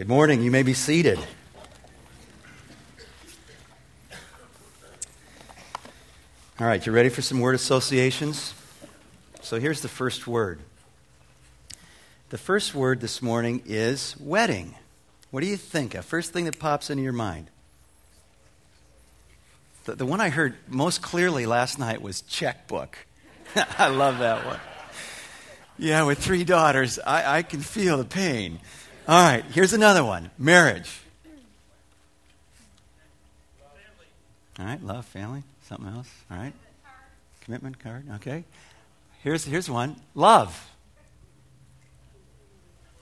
Good morning. You may be seated. All right, you ready for some word associations? So here's the first word. The first word this morning is wedding. What do you think of? First thing that pops into your mind. The, the one I heard most clearly last night was checkbook. I love that one. Yeah, with three daughters, I, I can feel the pain. All right, here's another one marriage. All right, love, family, something else. All right, commitment card. Okay, here's here's one love,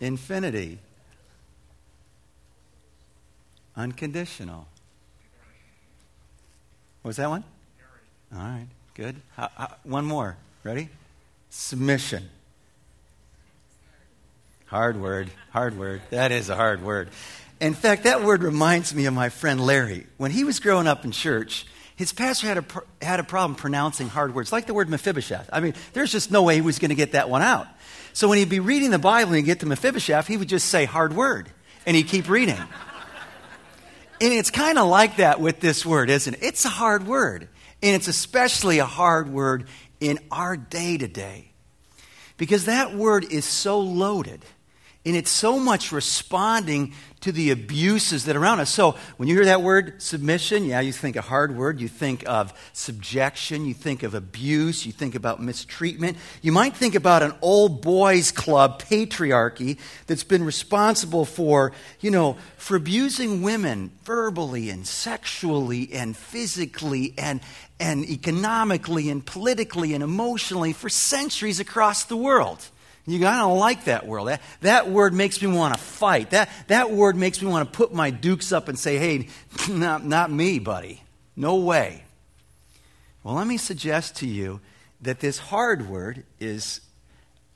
infinity, unconditional. What was that one? All right, good. How, how, one more. Ready? Submission. Hard word, hard word. That is a hard word. In fact, that word reminds me of my friend Larry. When he was growing up in church, his pastor had a, had a problem pronouncing hard words, like the word Mephibosheth. I mean, there's just no way he was going to get that one out. So when he'd be reading the Bible and he'd get to Mephibosheth, he would just say hard word, and he'd keep reading. and it's kind of like that with this word, isn't it? It's a hard word. And it's especially a hard word in our day to day. Because that word is so loaded and it's so much responding to the abuses that are around us. So when you hear that word submission, yeah, you think a hard word. You think of subjection. You think of abuse. You think about mistreatment. You might think about an old boys club patriarchy that's been responsible for, you know, for abusing women verbally and sexually and physically and, and economically and politically and emotionally for centuries across the world. You I don't like that word. That, that word makes me want to fight. That, that word makes me want to put my dukes up and say, hey, not, not me, buddy. No way. Well, let me suggest to you that this hard word is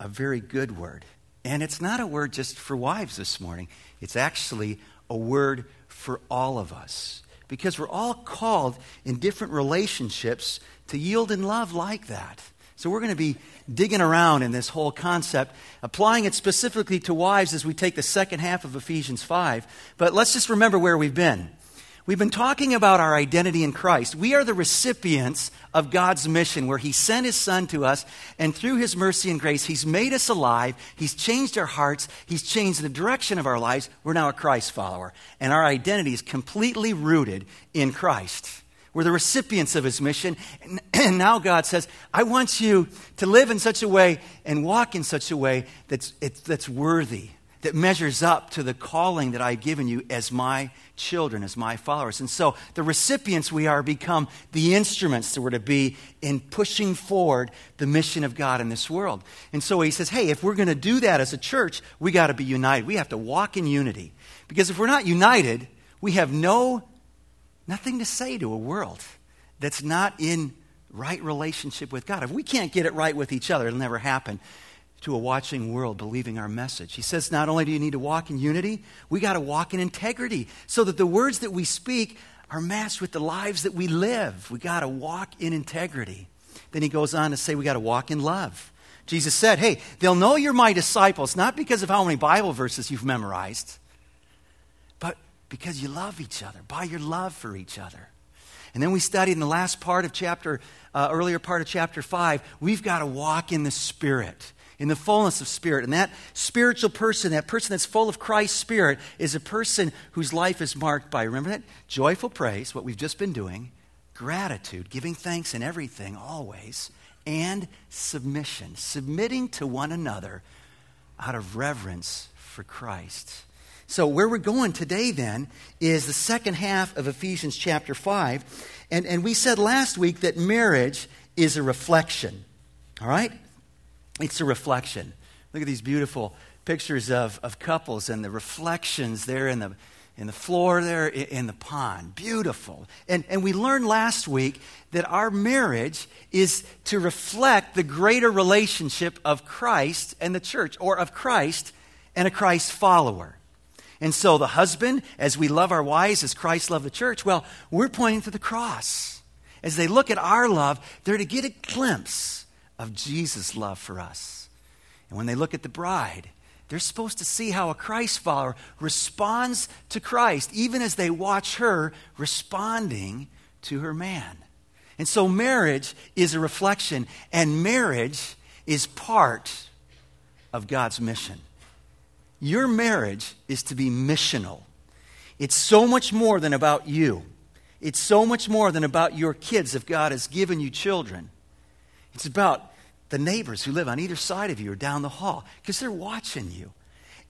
a very good word. And it's not a word just for wives this morning, it's actually a word for all of us. Because we're all called in different relationships to yield in love like that. So we're going to be digging around in this whole concept, applying it specifically to wives as we take the second half of Ephesians 5. But let's just remember where we've been. We've been talking about our identity in Christ. We are the recipients of God's mission where He sent His Son to us, and through His mercy and grace, He's made us alive. He's changed our hearts. He's changed the direction of our lives. We're now a Christ follower, and our identity is completely rooted in Christ. We're the recipients of his mission. And now God says, I want you to live in such a way and walk in such a way that's, that's worthy, that measures up to the calling that I've given you as my children, as my followers. And so the recipients we are become the instruments that we're to be in pushing forward the mission of God in this world. And so he says, hey, if we're going to do that as a church, we got to be united. We have to walk in unity. Because if we're not united, we have no nothing to say to a world that's not in right relationship with God. If we can't get it right with each other, it'll never happen to a watching world believing our message. He says not only do you need to walk in unity, we got to walk in integrity so that the words that we speak are matched with the lives that we live. We got to walk in integrity. Then he goes on to say we got to walk in love. Jesus said, Hey, they'll know you're my disciples, not because of how many Bible verses you've memorized, because you love each other, by your love for each other. And then we studied in the last part of chapter, uh, earlier part of chapter 5, we've got to walk in the Spirit, in the fullness of Spirit. And that spiritual person, that person that's full of Christ's Spirit, is a person whose life is marked by, remember that? Joyful praise, what we've just been doing, gratitude, giving thanks in everything, always, and submission, submitting to one another out of reverence for Christ. So, where we're going today then is the second half of Ephesians chapter 5. And, and we said last week that marriage is a reflection. All right? It's a reflection. Look at these beautiful pictures of, of couples and the reflections there in the, in the floor there in the pond. Beautiful. And, and we learned last week that our marriage is to reflect the greater relationship of Christ and the church, or of Christ and a Christ follower. And so the husband, as we love our wives as Christ loved the church, well, we're pointing to the cross. As they look at our love, they're to get a glimpse of Jesus' love for us. And when they look at the bride, they're supposed to see how a Christ follower responds to Christ, even as they watch her responding to her man. And so marriage is a reflection, and marriage is part of God's mission. Your marriage is to be missional. It's so much more than about you. It's so much more than about your kids if God has given you children. It's about the neighbors who live on either side of you or down the hall because they're watching you.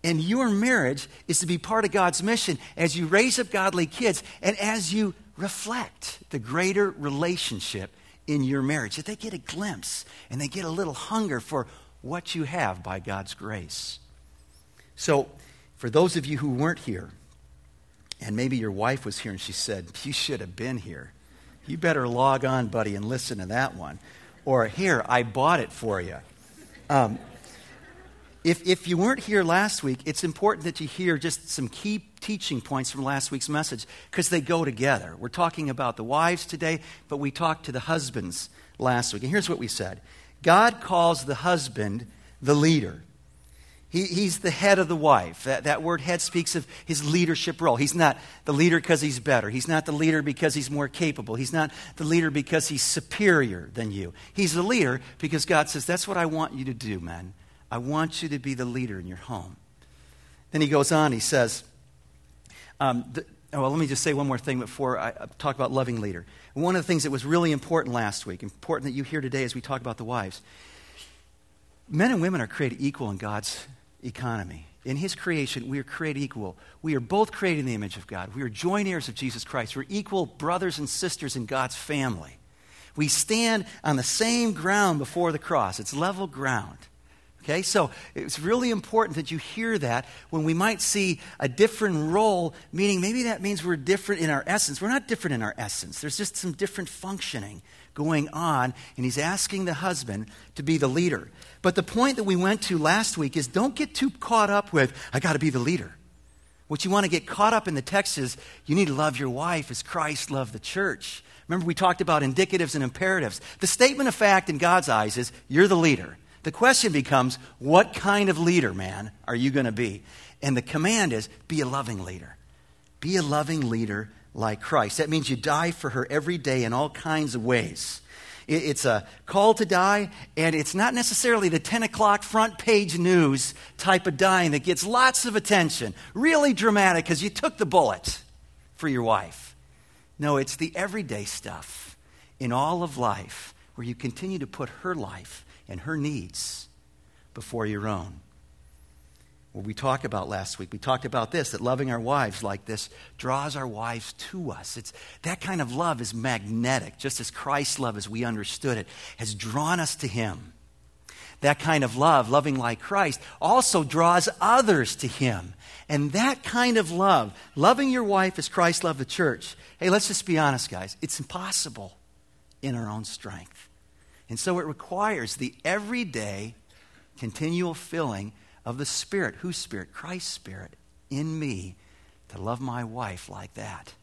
And your marriage is to be part of God's mission as you raise up godly kids and as you reflect the greater relationship in your marriage, that they get a glimpse and they get a little hunger for what you have by God's grace. So, for those of you who weren't here, and maybe your wife was here and she said, You should have been here. You better log on, buddy, and listen to that one. Or, Here, I bought it for you. Um, if, if you weren't here last week, it's important that you hear just some key teaching points from last week's message because they go together. We're talking about the wives today, but we talked to the husbands last week. And here's what we said God calls the husband the leader. He, he's the head of the wife. That, that word head speaks of his leadership role. He's not the leader because he's better. He's not the leader because he's more capable. He's not the leader because he's superior than you. He's the leader because God says, That's what I want you to do, man. I want you to be the leader in your home. Then he goes on, he says, um, the, oh, well, let me just say one more thing before I talk about loving leader. One of the things that was really important last week, important that you hear today as we talk about the wives, men and women are created equal in God's economy. In His creation, we are created equal. We are both created in the image of God. We are joint heirs of Jesus Christ. We're equal brothers and sisters in God's family. We stand on the same ground before the cross, it's level ground. Okay, so it's really important that you hear that when we might see a different role, meaning maybe that means we're different in our essence. We're not different in our essence, there's just some different functioning going on, and he's asking the husband to be the leader. But the point that we went to last week is don't get too caught up with, I got to be the leader. What you want to get caught up in the text is you need to love your wife as Christ loved the church. Remember, we talked about indicatives and imperatives. The statement of fact in God's eyes is you're the leader. The question becomes, what kind of leader, man, are you going to be? And the command is, be a loving leader. Be a loving leader like Christ. That means you die for her every day in all kinds of ways. It's a call to die, and it's not necessarily the 10 o'clock front page news type of dying that gets lots of attention, really dramatic because you took the bullet for your wife. No, it's the everyday stuff in all of life where you continue to put her life and her needs before your own. What we talked about last week, we talked about this that loving our wives like this draws our wives to us. It's, that kind of love is magnetic, just as Christ's love, as we understood it, has drawn us to Him. That kind of love, loving like Christ, also draws others to Him. And that kind of love, loving your wife as Christ loved the church, hey, let's just be honest, guys, it's impossible in our own strength. And so it requires the everyday, continual filling of the Spirit. Whose Spirit? Christ's Spirit in me to love my wife like that.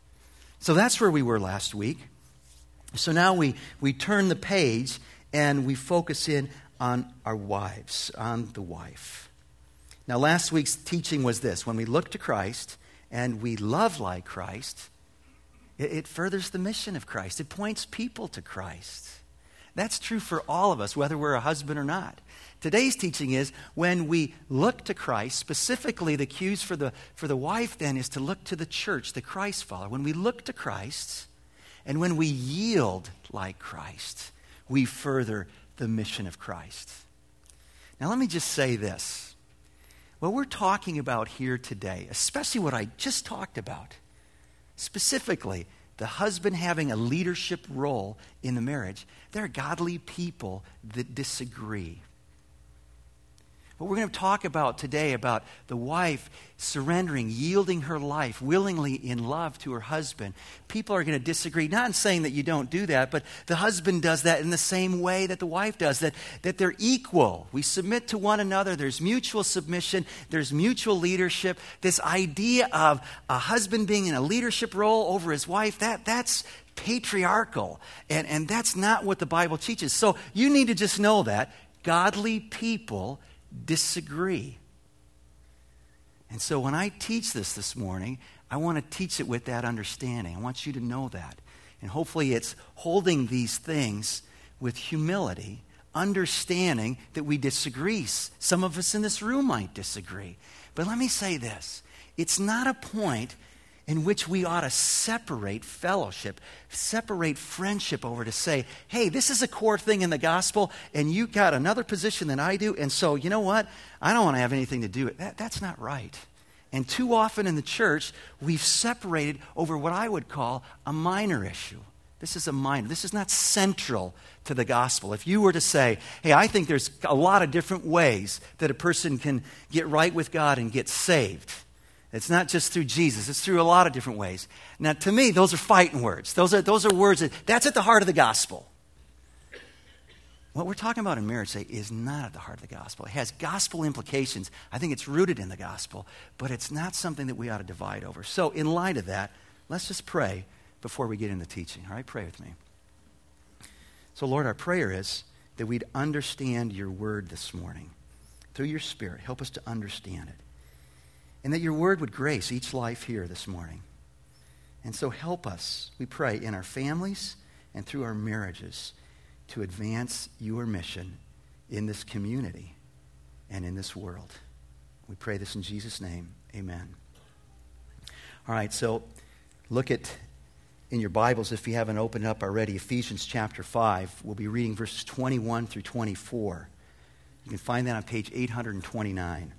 So that's where we were last week. So now we, we turn the page and we focus in on our wives, on the wife. Now, last week's teaching was this when we look to Christ and we love like Christ, it, it furthers the mission of Christ, it points people to Christ. That's true for all of us, whether we're a husband or not. Today's teaching is when we look to Christ, specifically the cues for the, for the wife then is to look to the church, the Christ follower. When we look to Christ and when we yield like Christ, we further the mission of Christ. Now, let me just say this. What we're talking about here today, especially what I just talked about, specifically the husband having a leadership role in the marriage, there are godly people that disagree. What we're going to talk about today about the wife surrendering, yielding her life willingly in love to her husband. People are going to disagree, not in saying that you don't do that, but the husband does that in the same way that the wife does, that, that they're equal. We submit to one another. There's mutual submission, there's mutual leadership. This idea of a husband being in a leadership role over his wife, that, that's patriarchal. And, and that's not what the Bible teaches. So you need to just know that godly people disagree. And so when I teach this this morning, I want to teach it with that understanding. I want you to know that. And hopefully, it's holding these things with humility, understanding that we disagree. Some of us in this room might disagree. But let me say this it's not a point in which we ought to separate fellowship, separate friendship over to say, hey, this is a core thing in the gospel, and you got another position than I do, and so you know what? I don't want to have anything to do with that. That's not right. And too often in the church, we've separated over what I would call a minor issue. This is a minor. This is not central to the gospel. If you were to say, hey, I think there's a lot of different ways that a person can get right with God and get saved. It's not just through Jesus, it's through a lot of different ways. Now, to me, those are fighting words. Those are, those are words that, that's at the heart of the gospel. What we're talking about in marriage say is not at the heart of the gospel. It has gospel implications. I think it's rooted in the gospel, but it's not something that we ought to divide over. So, in light of that, let's just pray before we get into teaching. All right, pray with me. So, Lord, our prayer is that we'd understand your word this morning. Through your spirit, help us to understand it. And that your word would grace each life here this morning. And so help us, we pray, in our families and through our marriages to advance your mission in this community and in this world. We pray this in Jesus' name. Amen. All right, so look at in your Bibles, if you haven't opened up already, Ephesians chapter 5. We'll be reading verses 21 through 24. You can find that on page 829.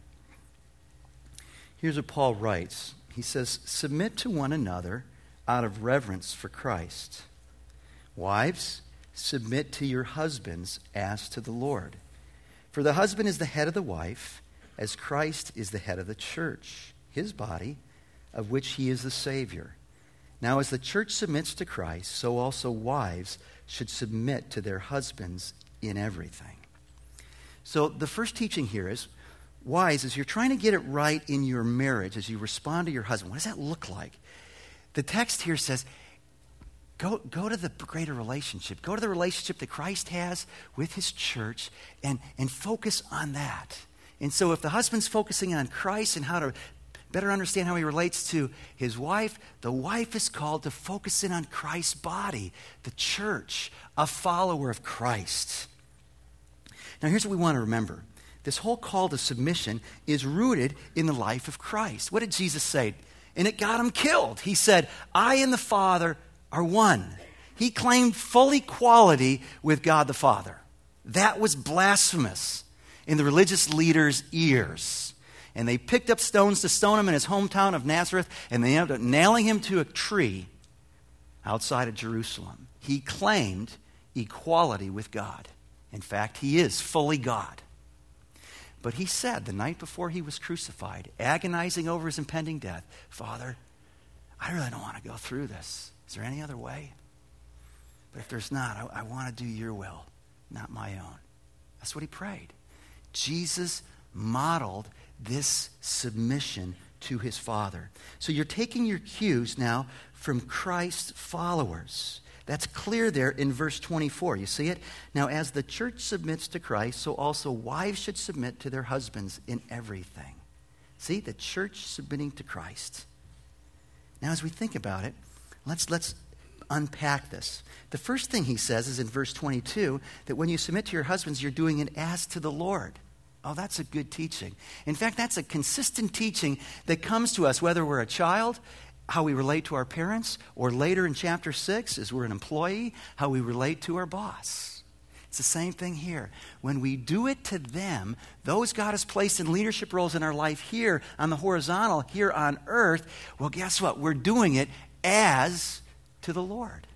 Here's what Paul writes He says, Submit to one another out of reverence for Christ. Wives, submit to your husbands as to the Lord. For the husband is the head of the wife, as Christ is the head of the church, his body, of which he is the Savior. Now, as the church submits to Christ, so also wives should submit to their husbands in everything. So, the first teaching here is wise as you're trying to get it right in your marriage, as you respond to your husband, what does that look like? The text here says, go, go to the greater relationship. Go to the relationship that Christ has with his church and, and focus on that. And so, if the husband's focusing on Christ and how to better understand how he relates to his wife, the wife is called to focus in on Christ's body, the church, a follower of Christ. Now, here's what we want to remember this whole call to submission is rooted in the life of Christ. What did Jesus say? And it got him killed. He said, I and the Father are one. He claimed full equality with God the Father. That was blasphemous in the religious leaders' ears. And they picked up stones to stone him in his hometown of Nazareth, and they ended up nailing him to a tree outside of Jerusalem. He claimed equality with God. In fact, he is fully God. But he said the night before he was crucified, agonizing over his impending death, Father, I really don't want to go through this. Is there any other way? But if there's not, I, I want to do your will, not my own. That's what he prayed. Jesus modeled this submission to his Father. So you're taking your cues now from Christ's followers. That's clear there in verse 24. You see it? Now, as the church submits to Christ, so also wives should submit to their husbands in everything. See, the church submitting to Christ. Now, as we think about it, let's, let's unpack this. The first thing he says is in verse 22 that when you submit to your husbands, you're doing it as to the Lord. Oh, that's a good teaching. In fact, that's a consistent teaching that comes to us whether we're a child how we relate to our parents, or later in chapter 6, as we're an employee, how we relate to our boss. It's the same thing here. When we do it to them, those God has placed in leadership roles in our life here on the horizontal, here on earth, well, guess what? We're doing it as to the Lord.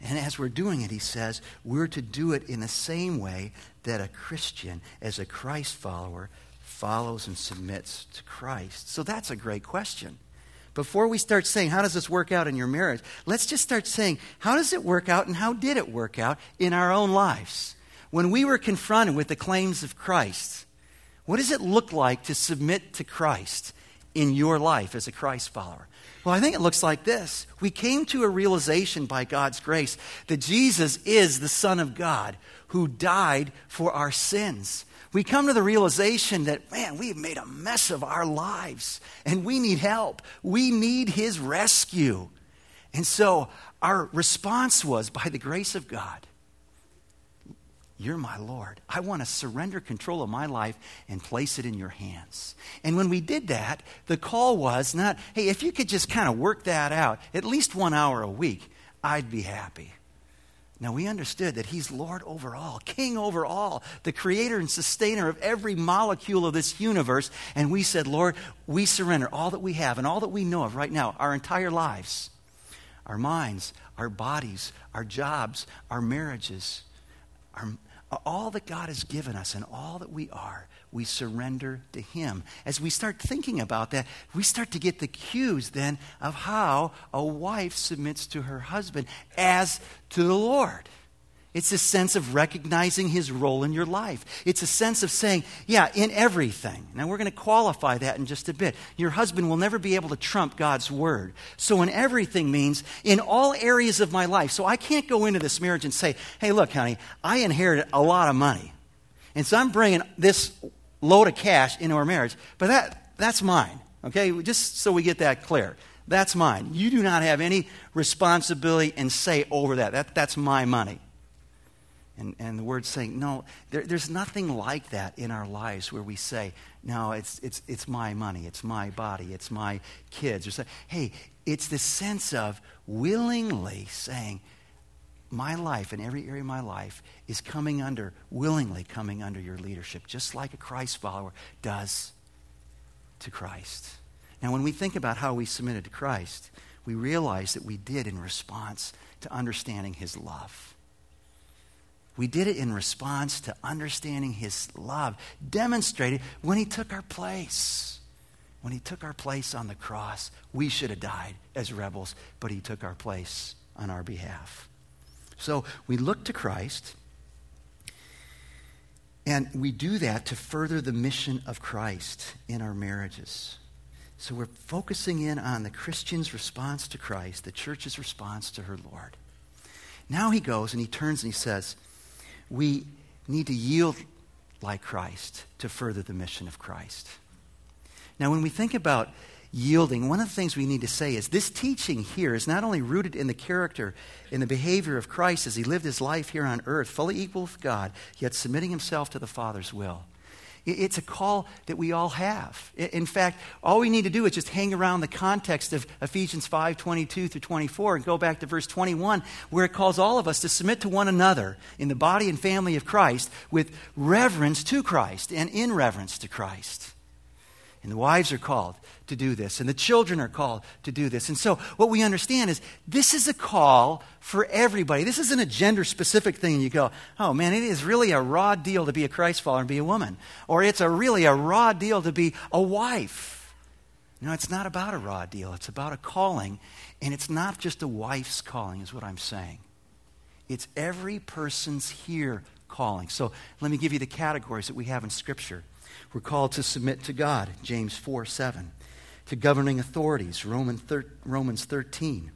And as we're doing it, he says, we're to do it in the same way that a Christian, as a Christ follower, follows and submits to Christ. So that's a great question before we start saying, how does this work out in your marriage? Let's just start saying, how does it work out and how did it work out in our own lives? When we were confronted with the claims of Christ, what does it look like to submit to Christ in your life as a Christ follower? Well, I think it looks like this. We came to a realization by God's grace that Jesus is the Son of God who died for our sins. We come to the realization that, man, we've made a mess of our lives and we need help. We need His rescue. And so our response was, by the grace of God, you're my Lord. I want to surrender control of my life and place it in your hands. And when we did that, the call was not, hey, if you could just kind of work that out, at least one hour a week, I'd be happy. Now, we understood that He's Lord over all, King over all, the creator and sustainer of every molecule of this universe. And we said, Lord, we surrender all that we have and all that we know of right now, our entire lives, our minds, our bodies, our jobs, our marriages, our, all that God has given us and all that we are, we surrender to Him. As we start thinking about that, we start to get the cues then of how a wife submits to her husband as to the Lord. It's a sense of recognizing his role in your life. It's a sense of saying, yeah, in everything. Now, we're going to qualify that in just a bit. Your husband will never be able to trump God's word. So, in everything means in all areas of my life. So, I can't go into this marriage and say, hey, look, honey, I inherited a lot of money. And so I'm bringing this load of cash into our marriage, but that, that's mine. Okay? Just so we get that clear. That's mine. You do not have any responsibility and say over that. that that's my money. And, and the word's saying, no, there, there's nothing like that in our lives where we say, no, it's, it's, it's my money, it's my body, it's my kids. Or say, hey, it's the sense of willingly saying, my life and every area of my life is coming under, willingly coming under your leadership, just like a Christ follower does to Christ. Now, when we think about how we submitted to Christ, we realize that we did in response to understanding his love. We did it in response to understanding his love, demonstrated when he took our place. When he took our place on the cross, we should have died as rebels, but he took our place on our behalf. So we look to Christ, and we do that to further the mission of Christ in our marriages. So we're focusing in on the Christian's response to Christ, the church's response to her Lord. Now he goes and he turns and he says, we need to yield like Christ to further the mission of Christ. Now, when we think about yielding, one of the things we need to say is this teaching here is not only rooted in the character in the behavior of Christ as he lived his life here on earth, fully equal with God, yet submitting himself to the Father's will. It's a call that we all have. In fact, all we need to do is just hang around the context of Ephesians 5 22 through 24 and go back to verse 21, where it calls all of us to submit to one another in the body and family of Christ with reverence to Christ and in reverence to Christ. And the wives are called to do this, and the children are called to do this. And so, what we understand is this is a call for everybody. This isn't a gender specific thing, you go, oh man, it is really a raw deal to be a Christ follower and be a woman. Or it's a really a raw deal to be a wife. No, it's not about a raw deal, it's about a calling, and it's not just a wife's calling, is what I'm saying. It's every person's here calling. So, let me give you the categories that we have in Scripture. We're called to submit to God, James 4 7. To governing authorities, Romans 13.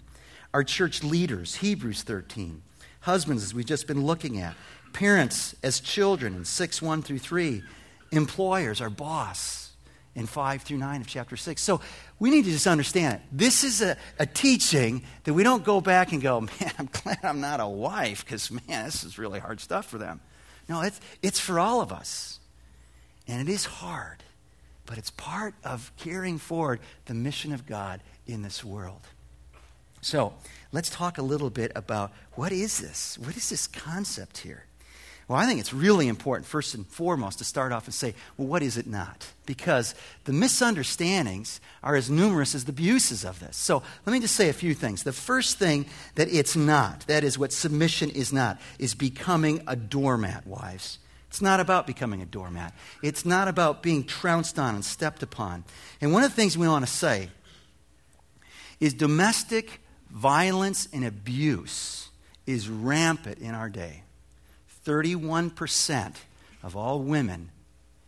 Our church leaders, Hebrews 13. Husbands, as we've just been looking at. Parents as children in 6 1 through 3. Employers, our boss in 5 through 9 of chapter 6. So we need to just understand it. This is a, a teaching that we don't go back and go, man, I'm glad I'm not a wife because, man, this is really hard stuff for them. No, it's, it's for all of us. And it is hard, but it's part of carrying forward the mission of God in this world. So, let's talk a little bit about what is this? What is this concept here? Well, I think it's really important, first and foremost, to start off and say, well, what is it not? Because the misunderstandings are as numerous as the abuses of this. So let me just say a few things. The first thing that it's not, that is what submission is not, is becoming a doormat, wives. It's not about becoming a doormat. It's not about being trounced on and stepped upon. And one of the things we want to say is domestic violence and abuse is rampant in our day. 31% of all women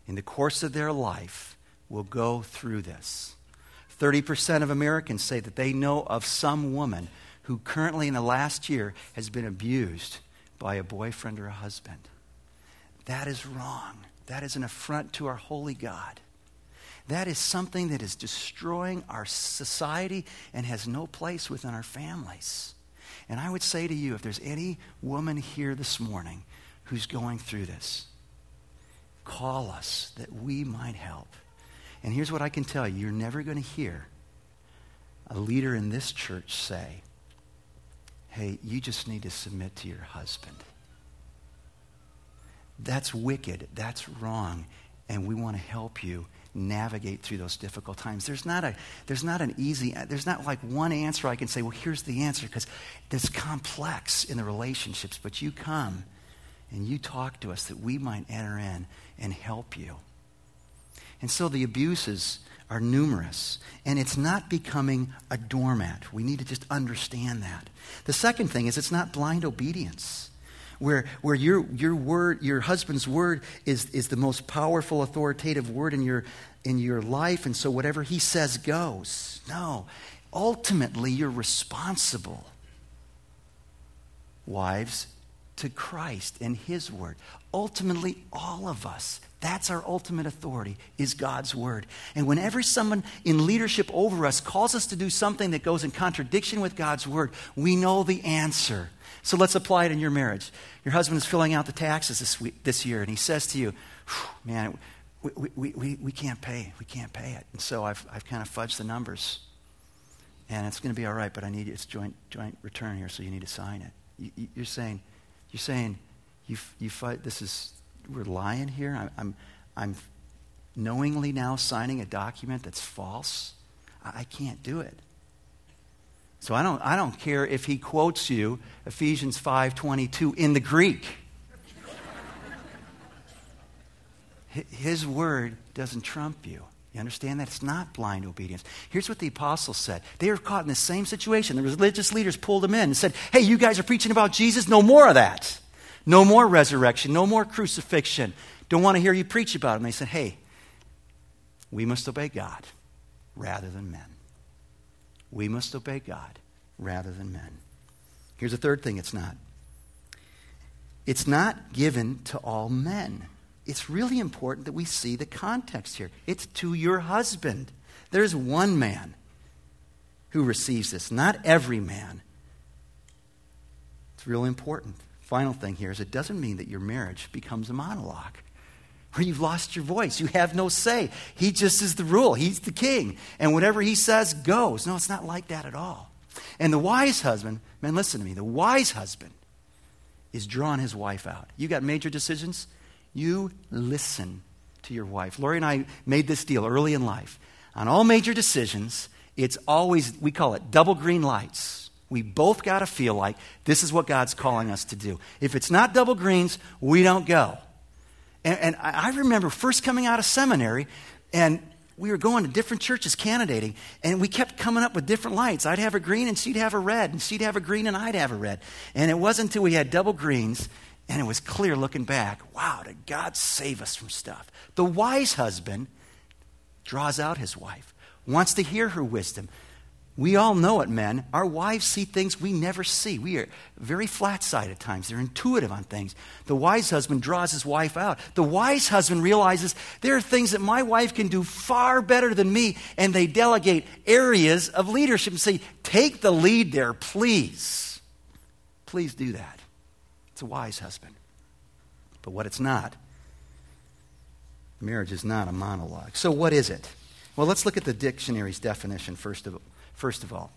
in the course of their life will go through this. 30% of Americans say that they know of some woman who currently in the last year has been abused by a boyfriend or a husband. That is wrong. That is an affront to our holy God. That is something that is destroying our society and has no place within our families. And I would say to you, if there's any woman here this morning who's going through this, call us that we might help. And here's what I can tell you you're never going to hear a leader in this church say, hey, you just need to submit to your husband. That's wicked. That's wrong. And we want to help you navigate through those difficult times. There's not, a, there's not an easy, there's not like one answer I can say, well, here's the answer, because it's complex in the relationships. But you come and you talk to us that we might enter in and help you. And so the abuses are numerous, and it's not becoming a doormat. We need to just understand that. The second thing is it's not blind obedience where, where your, your word, your husband's word is, is the most powerful, authoritative word in your, in your life, and so whatever he says goes. No. Ultimately, you're responsible, wives, to Christ and his word. Ultimately, all of us. That's our ultimate authority, is God's word. And whenever someone in leadership over us calls us to do something that goes in contradiction with God's word, we know the answer. So let's apply it in your marriage. Your husband is filling out the taxes this, week, this year, and he says to you, Man, we, we, we, we can't pay. We can't pay it. And so I've, I've kind of fudged the numbers. And it's going to be all right, but I need it's joint, joint return here, so you need to sign it. You, are saying, you're saying, you, you fight, this is, we're lying here. I'm, I'm, I'm knowingly now signing a document that's false. I, I can't do it. So I don't, I don't care if he quotes you Ephesians 5.22 in the Greek. His word doesn't trump you. You understand that? It's not blind obedience. Here's what the apostles said. They were caught in the same situation. The religious leaders pulled them in and said, Hey, you guys are preaching about Jesus? No more of that. No more resurrection. No more crucifixion. Don't want to hear you preach about him. They said, Hey, we must obey God rather than men. We must obey God rather than men. Here's a third thing it's not it's not given to all men. It's really important that we see the context here. It's to your husband. There's one man who receives this, not every man. It's really important. Final thing here is it doesn't mean that your marriage becomes a monologue where you've lost your voice. You have no say. He just is the rule. He's the king. And whatever he says goes. No, it's not like that at all. And the wise husband, man, listen to me. The wise husband is drawing his wife out. You got major decisions? You listen to your wife. Lori and I made this deal early in life. On all major decisions, it's always, we call it double green lights. We both got to feel like this is what God's calling us to do. If it's not double greens, we don't go. And, and I remember first coming out of seminary, and we were going to different churches candidating, and we kept coming up with different lights. I'd have a green, and she'd have a red, and she'd have a green, and I'd have a red. And it wasn't until we had double greens, and it was clear looking back wow, did God save us from stuff? The wise husband draws out his wife, wants to hear her wisdom, we all know it, men. Our wives see things we never see. We are very flat side at times. They're intuitive on things. The wise husband draws his wife out. The wise husband realizes there are things that my wife can do far better than me, and they delegate areas of leadership and say, Take the lead there, please. Please do that. It's a wise husband. But what it's not, marriage is not a monologue. So, what is it? Well, let's look at the dictionary's definition first of all first of all.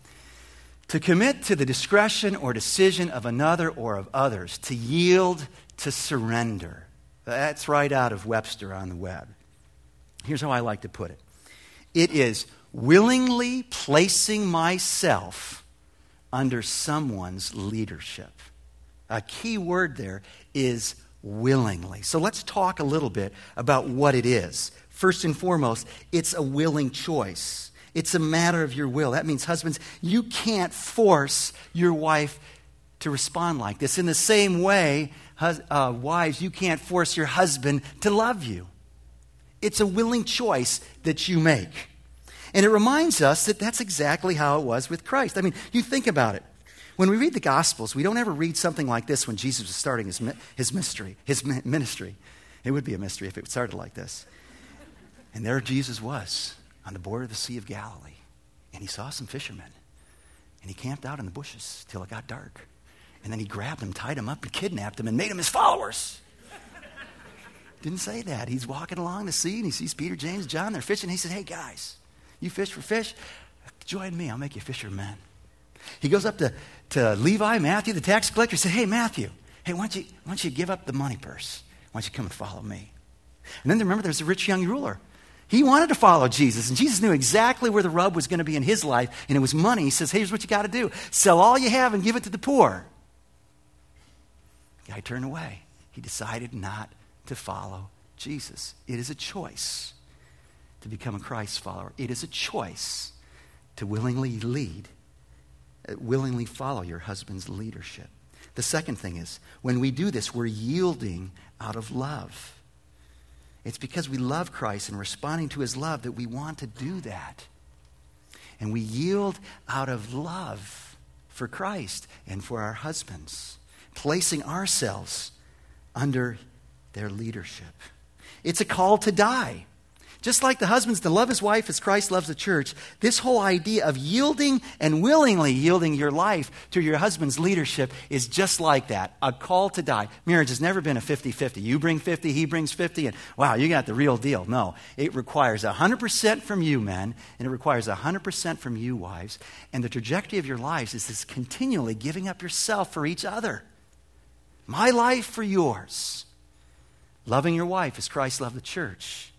To commit to the discretion or decision of another or of others, to yield, to surrender. That's right out of Webster on the web. Here's how I like to put it it is willingly placing myself under someone's leadership. A key word there is willingly. So let's talk a little bit about what it is. First and foremost, it's a willing choice. It's a matter of your will. That means, husbands, you can't force your wife to respond like this. In the same way, uh, wives, you can't force your husband to love you. It's a willing choice that you make. And it reminds us that that's exactly how it was with Christ. I mean, you think about it. When we read the Gospels, we don't ever read something like this when Jesus was starting his, his mystery, his ministry. It would be a mystery if it started like this. And there Jesus was on the border of the Sea of Galilee. And he saw some fishermen. And he camped out in the bushes till it got dark. And then he grabbed them, tied them up, and kidnapped them and made them his followers. Didn't say that. He's walking along the sea and he sees Peter, James, John. They're fishing. He says, Hey, guys, you fish for fish? Join me. I'll make you fishermen. He goes up to, to Levi, Matthew, the tax collector. He said, Hey, Matthew, hey, why don't, you, why don't you give up the money purse? Why don't you come and follow me? And then remember, there's a rich young ruler. He wanted to follow Jesus, and Jesus knew exactly where the rub was going to be in his life, and it was money. He says, Here's what you got to do sell all you have and give it to the poor. The guy turned away. He decided not to follow Jesus. It is a choice to become a Christ follower, it is a choice to willingly lead, uh, willingly follow your husband's leadership. The second thing is, when we do this, we're yielding out of love. It's because we love Christ and responding to his love that we want to do that. And we yield out of love for Christ and for our husbands, placing ourselves under their leadership. It's a call to die. Just like the husband's to love his wife as Christ loves the church, this whole idea of yielding and willingly yielding your life to your husband's leadership is just like that a call to die. Marriage has never been a 50 50. You bring 50, he brings 50, and wow, you got the real deal. No, it requires 100% from you, men, and it requires 100% from you, wives. And the trajectory of your lives is this continually giving up yourself for each other. My life for yours. Loving your wife as Christ loved the church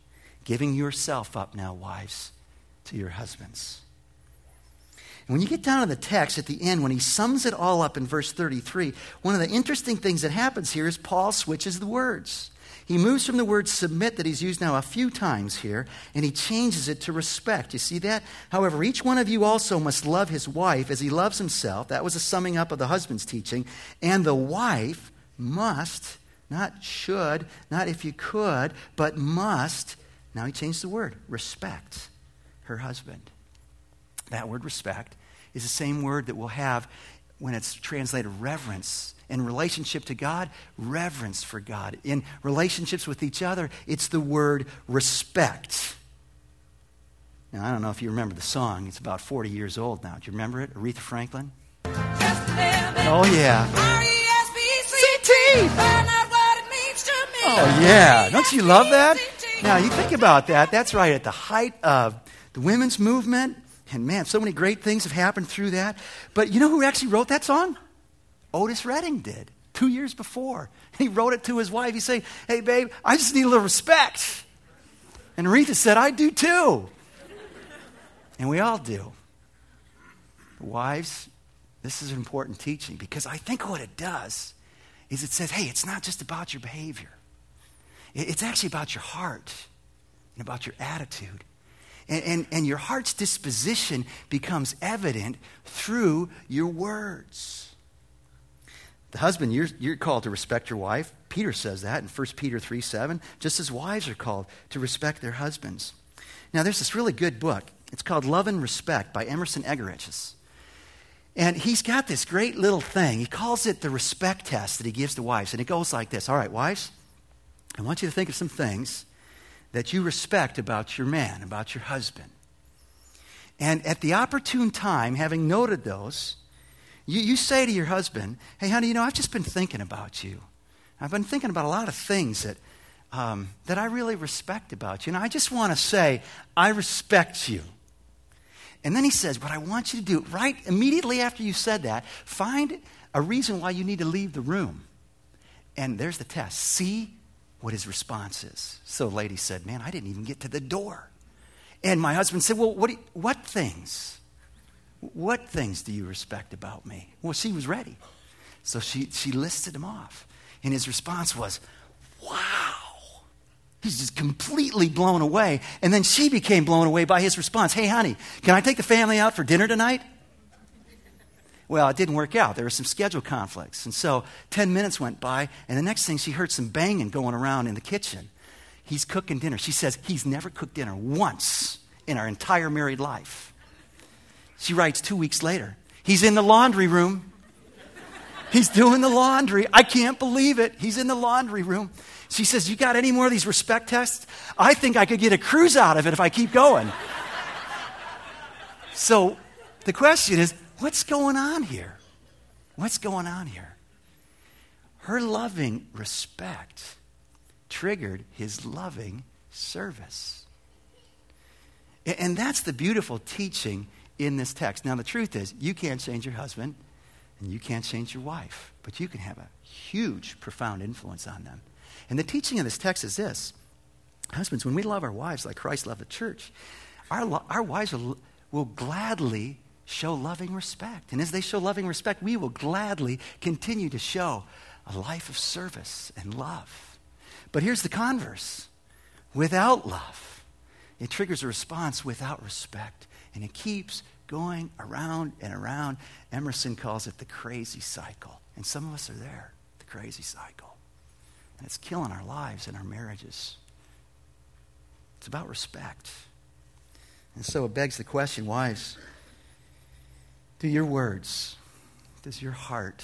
giving yourself up now, wives, to your husbands. And when you get down to the text at the end, when he sums it all up in verse 33, one of the interesting things that happens here is Paul switches the words. He moves from the word submit that he's used now a few times here, and he changes it to respect. You see that? However, each one of you also must love his wife as he loves himself. That was a summing up of the husband's teaching. And the wife must, not should, not if you could, but must now he changed the word respect her husband. That word respect is the same word that we'll have when it's translated reverence. In relationship to God, reverence for God. In relationships with each other, it's the word respect. Now, I don't know if you remember the song. It's about 40 years old now. Do you remember it? Aretha Franklin? Oh, yeah. C-T! Oh, yeah. Don't you love that? Now, you think about that. That's right at the height of the women's movement. And man, so many great things have happened through that. But you know who actually wrote that song? Otis Redding did two years before. He wrote it to his wife. He said, Hey, babe, I just need a little respect. And Aretha said, I do too. And we all do. Wives, this is an important teaching because I think what it does is it says, hey, it's not just about your behavior. It's actually about your heart and about your attitude. And, and, and, your heart's disposition becomes evident through your words. The husband, you're, you're called to respect your wife. Peter says that in 1 Peter 3 7, just as wives are called to respect their husbands. Now, there's this really good book. It's called Love and Respect by Emerson Eggerichs. And he's got this great little thing. He calls it the respect test that he gives to wives. And it goes like this All right, wives, I want you to think of some things that you respect about your man, about your husband. And at the opportune time, having noted those, you, you say to your husband, Hey, honey, you know, I've just been thinking about you. I've been thinking about a lot of things that, um, that I really respect about you. And I just want to say, I respect you. And then he says, What I want you to do, right immediately after you said that, find a reason why you need to leave the room. And there's the test. See what his response is. So, lady said, Man, I didn't even get to the door. And my husband said, Well, what, you, what things? What things do you respect about me? Well, she was ready. So she, she listed them off. And his response was, Wow. He's just completely blown away. And then she became blown away by his response Hey, honey, can I take the family out for dinner tonight? Well, it didn't work out. There were some schedule conflicts. And so 10 minutes went by, and the next thing she heard some banging going around in the kitchen. He's cooking dinner. She says he's never cooked dinner once in our entire married life. She writes two weeks later, He's in the laundry room. He's doing the laundry. I can't believe it. He's in the laundry room. She says, You got any more of these respect tests? I think I could get a cruise out of it if I keep going. so the question is, what's going on here? What's going on here? Her loving respect triggered his loving service. And that's the beautiful teaching in this text. Now, the truth is, you can't change your husband and you can't change your wife, but you can have a huge, profound influence on them. And the teaching of this text is this Husbands, when we love our wives like Christ loved the church, our, our wives will, will gladly show loving respect. And as they show loving respect, we will gladly continue to show a life of service and love. But here's the converse without love, it triggers a response without respect, and it keeps going around and around. Emerson calls it the crazy cycle. And some of us are there, the crazy cycle. And it's killing our lives and our marriages. It's about respect. And so it begs the question wives, do your words, does your heart,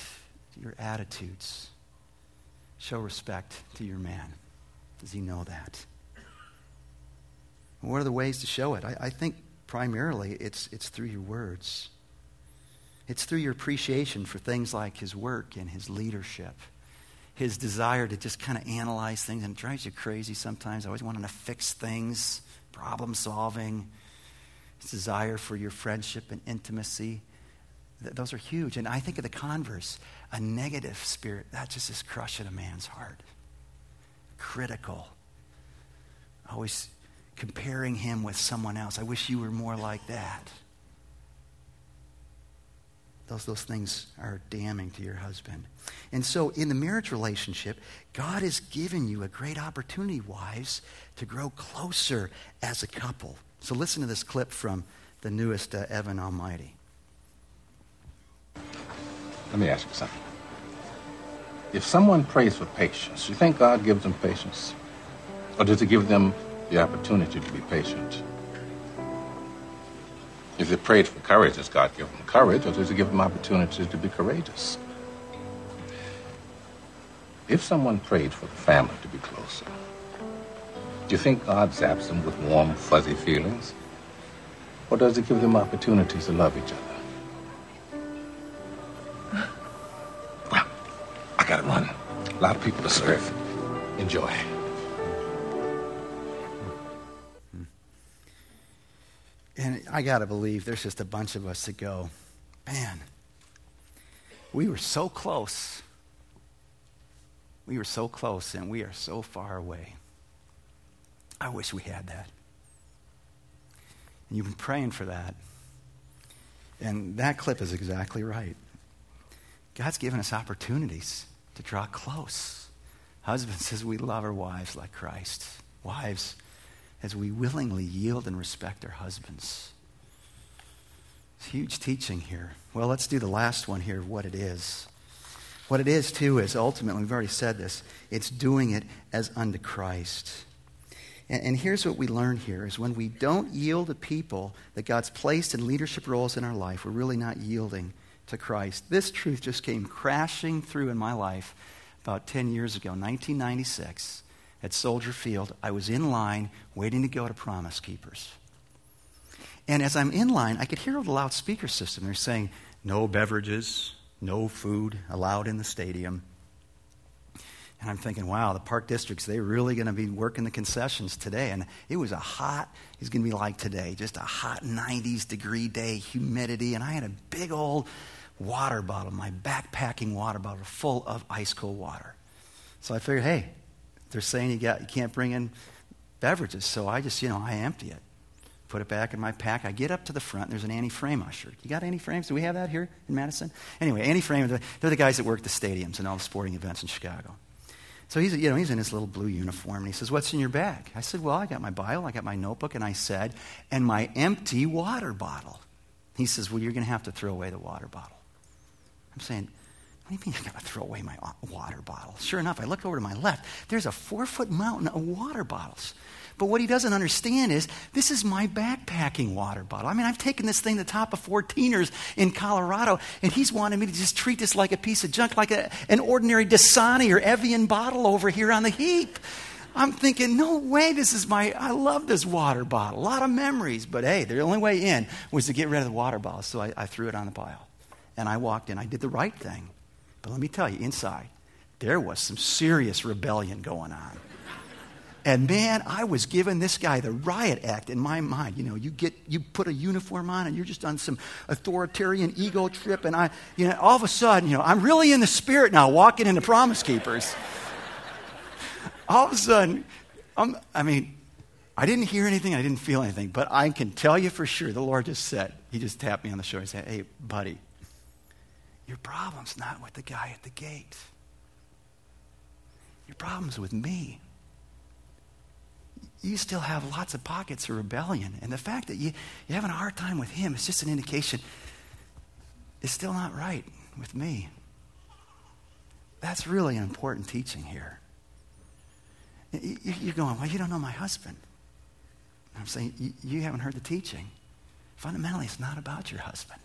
your attitudes show respect to your man? Does he know that? And what are the ways to show it? I, I think primarily it's, it's through your words. It's through your appreciation for things like his work and his leadership, his desire to just kind of analyze things. And it drives you crazy sometimes, always wanting to fix things, problem solving, his desire for your friendship and intimacy. Those are huge. And I think of the converse, a negative spirit, that just is crushing a man's heart. Critical. Always comparing him with someone else. I wish you were more like that. Those, those things are damning to your husband. And so, in the marriage relationship, God has given you a great opportunity, wives, to grow closer as a couple. So, listen to this clip from the newest uh, Evan Almighty. Let me ask you something. If someone prays for patience, do you think God gives them patience? Or does He give them the opportunity to be patient? If they prayed for courage, does God give them courage, or does He give them opportunities to be courageous? If someone prayed for the family to be closer, do you think God zaps them with warm, fuzzy feelings? Or does He give them opportunities to love each other? I gotta run. A lot of people to serve. Enjoy. And I got to believe there's just a bunch of us that go, man, we were so close. We were so close, and we are so far away. I wish we had that. And you've been praying for that. And that clip is exactly right. God's given us opportunities to draw close. Husband says we love our wives like Christ. Wives, as we willingly yield and respect our husbands. It's huge teaching here. Well, let's do the last one here what it is. What it is, too, is ultimately, we've already said this, it's doing it as unto Christ. And here's what we learn here is when we don't yield to people that God's placed in leadership roles in our life, we're really not yielding to Christ. This truth just came crashing through in my life about 10 years ago, 1996 at Soldier Field. I was in line waiting to go to Promise Keepers. And as I'm in line, I could hear the loudspeaker system. They're saying, no beverages, no food allowed in the stadium. And I'm thinking, wow, the park districts, they're really going to be working the concessions today. And it was a hot, it's going to be like today, just a hot 90s degree day, humidity. And I had a big old water bottle, my backpacking water bottle, full of ice cold water. So I figured, hey, they're saying you, got, you can't bring in beverages. So I just, you know, I empty it, put it back in my pack. I get up to the front, there's an Andy Frain usher. You got Andy Frains? Do we have that here in Madison? Anyway, Andy Frain, they're the guys that work the stadiums and all the sporting events in Chicago. So he's, you know, he's in his little blue uniform, and he says, What's in your bag? I said, Well, I got my Bible, I got my notebook, and I said, And my empty water bottle. He says, Well, you're going to have to throw away the water bottle. I'm saying, what do you mean I gotta throw away my uh, water bottle? Sure enough, I look over to my left. There's a four foot mountain of water bottles. But what he doesn't understand is this is my backpacking water bottle. I mean, I've taken this thing to the top of 14ers in Colorado, and he's wanting me to just treat this like a piece of junk, like a, an ordinary Dasani or Evian bottle over here on the heap. I'm thinking, no way, this is my, I love this water bottle. A lot of memories. But hey, the only way in was to get rid of the water bottle. So I, I threw it on the pile. And I walked in. I did the right thing. But let me tell you, inside, there was some serious rebellion going on. And man, I was giving this guy the riot act in my mind. You know, you get you put a uniform on and you're just on some authoritarian ego trip, and I, you know, all of a sudden, you know, I'm really in the spirit now, walking into Promise Keepers all of a sudden, I'm, I mean, I didn't hear anything, I didn't feel anything, but I can tell you for sure the Lord just said, He just tapped me on the shoulder and said, Hey, buddy, your problem's not with the guy at the gate. Your problem's with me. You still have lots of pockets of rebellion. And the fact that you, you're having a hard time with him is just an indication it's still not right with me. That's really an important teaching here. You're going, well, you don't know my husband. I'm saying, you haven't heard the teaching. Fundamentally, it's not about your husband.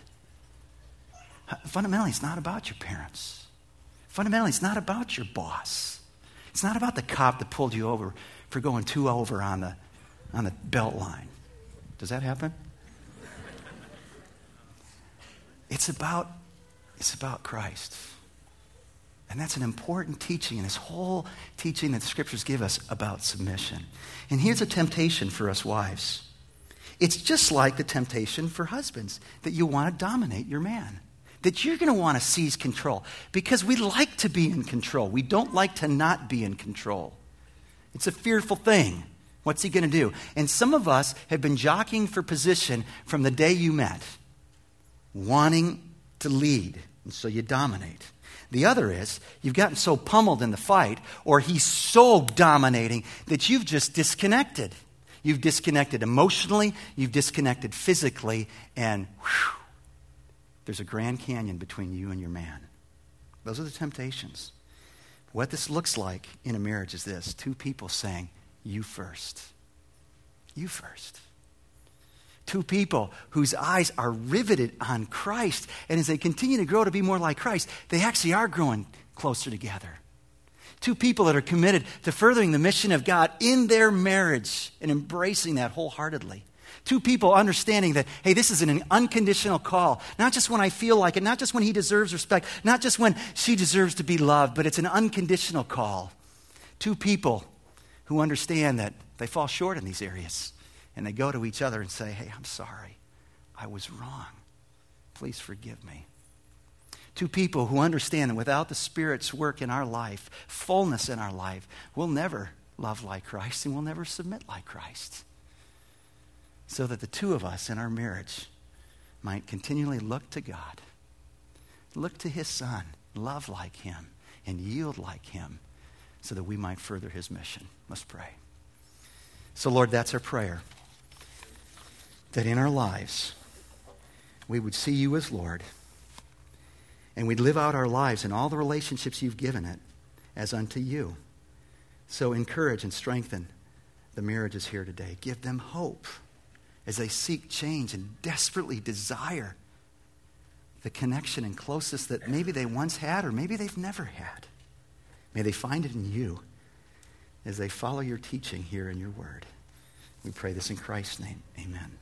Fundamentally, it's not about your parents. Fundamentally, it's not about your boss. It's not about the cop that pulled you over for going two over on the, on the belt line. Does that happen? It's about, it's about Christ. And that's an important teaching in this whole teaching that the scriptures give us about submission. And here's a temptation for us wives it's just like the temptation for husbands that you want to dominate your man, that you're going to want to seize control because we like to be in control. We don't like to not be in control. It's a fearful thing. What's he going to do? And some of us have been jockeying for position from the day you met, wanting to lead, and so you dominate. The other is you've gotten so pummeled in the fight, or he's so dominating that you've just disconnected. You've disconnected emotionally, you've disconnected physically, and whew, there's a Grand Canyon between you and your man. Those are the temptations. What this looks like in a marriage is this two people saying, You first. You first two people whose eyes are riveted on Christ. And as they continue to grow to be more like Christ, they actually are growing closer together. Two people that are committed to furthering the mission of God in their marriage and embracing that wholeheartedly. Two people understanding that, hey, this is an unconditional call. Not just when I feel like it, not just when he deserves respect, not just when she deserves to be loved, but it's an unconditional call. Two people who understand that they fall short in these areas and they go to each other and say, Hey, I'm sorry. I was wrong. Please forgive me. Two people who understand that without the Spirit's work in our life, fullness in our life, we'll never love like Christ and we'll never submit like Christ. So that the two of us in our marriage might continually look to God, look to His Son, love like Him, and yield like Him, so that we might further His mission. Let's pray. So, Lord, that's our prayer that in our lives we would see you as Lord and we'd live out our lives in all the relationships you've given it as unto you. So encourage and strengthen the marriages here today. Give them hope as they seek change and desperately desire the connection and closeness that maybe they once had or maybe they've never had. May they find it in you as they follow your teaching here in your word. We pray this in Christ's name. Amen.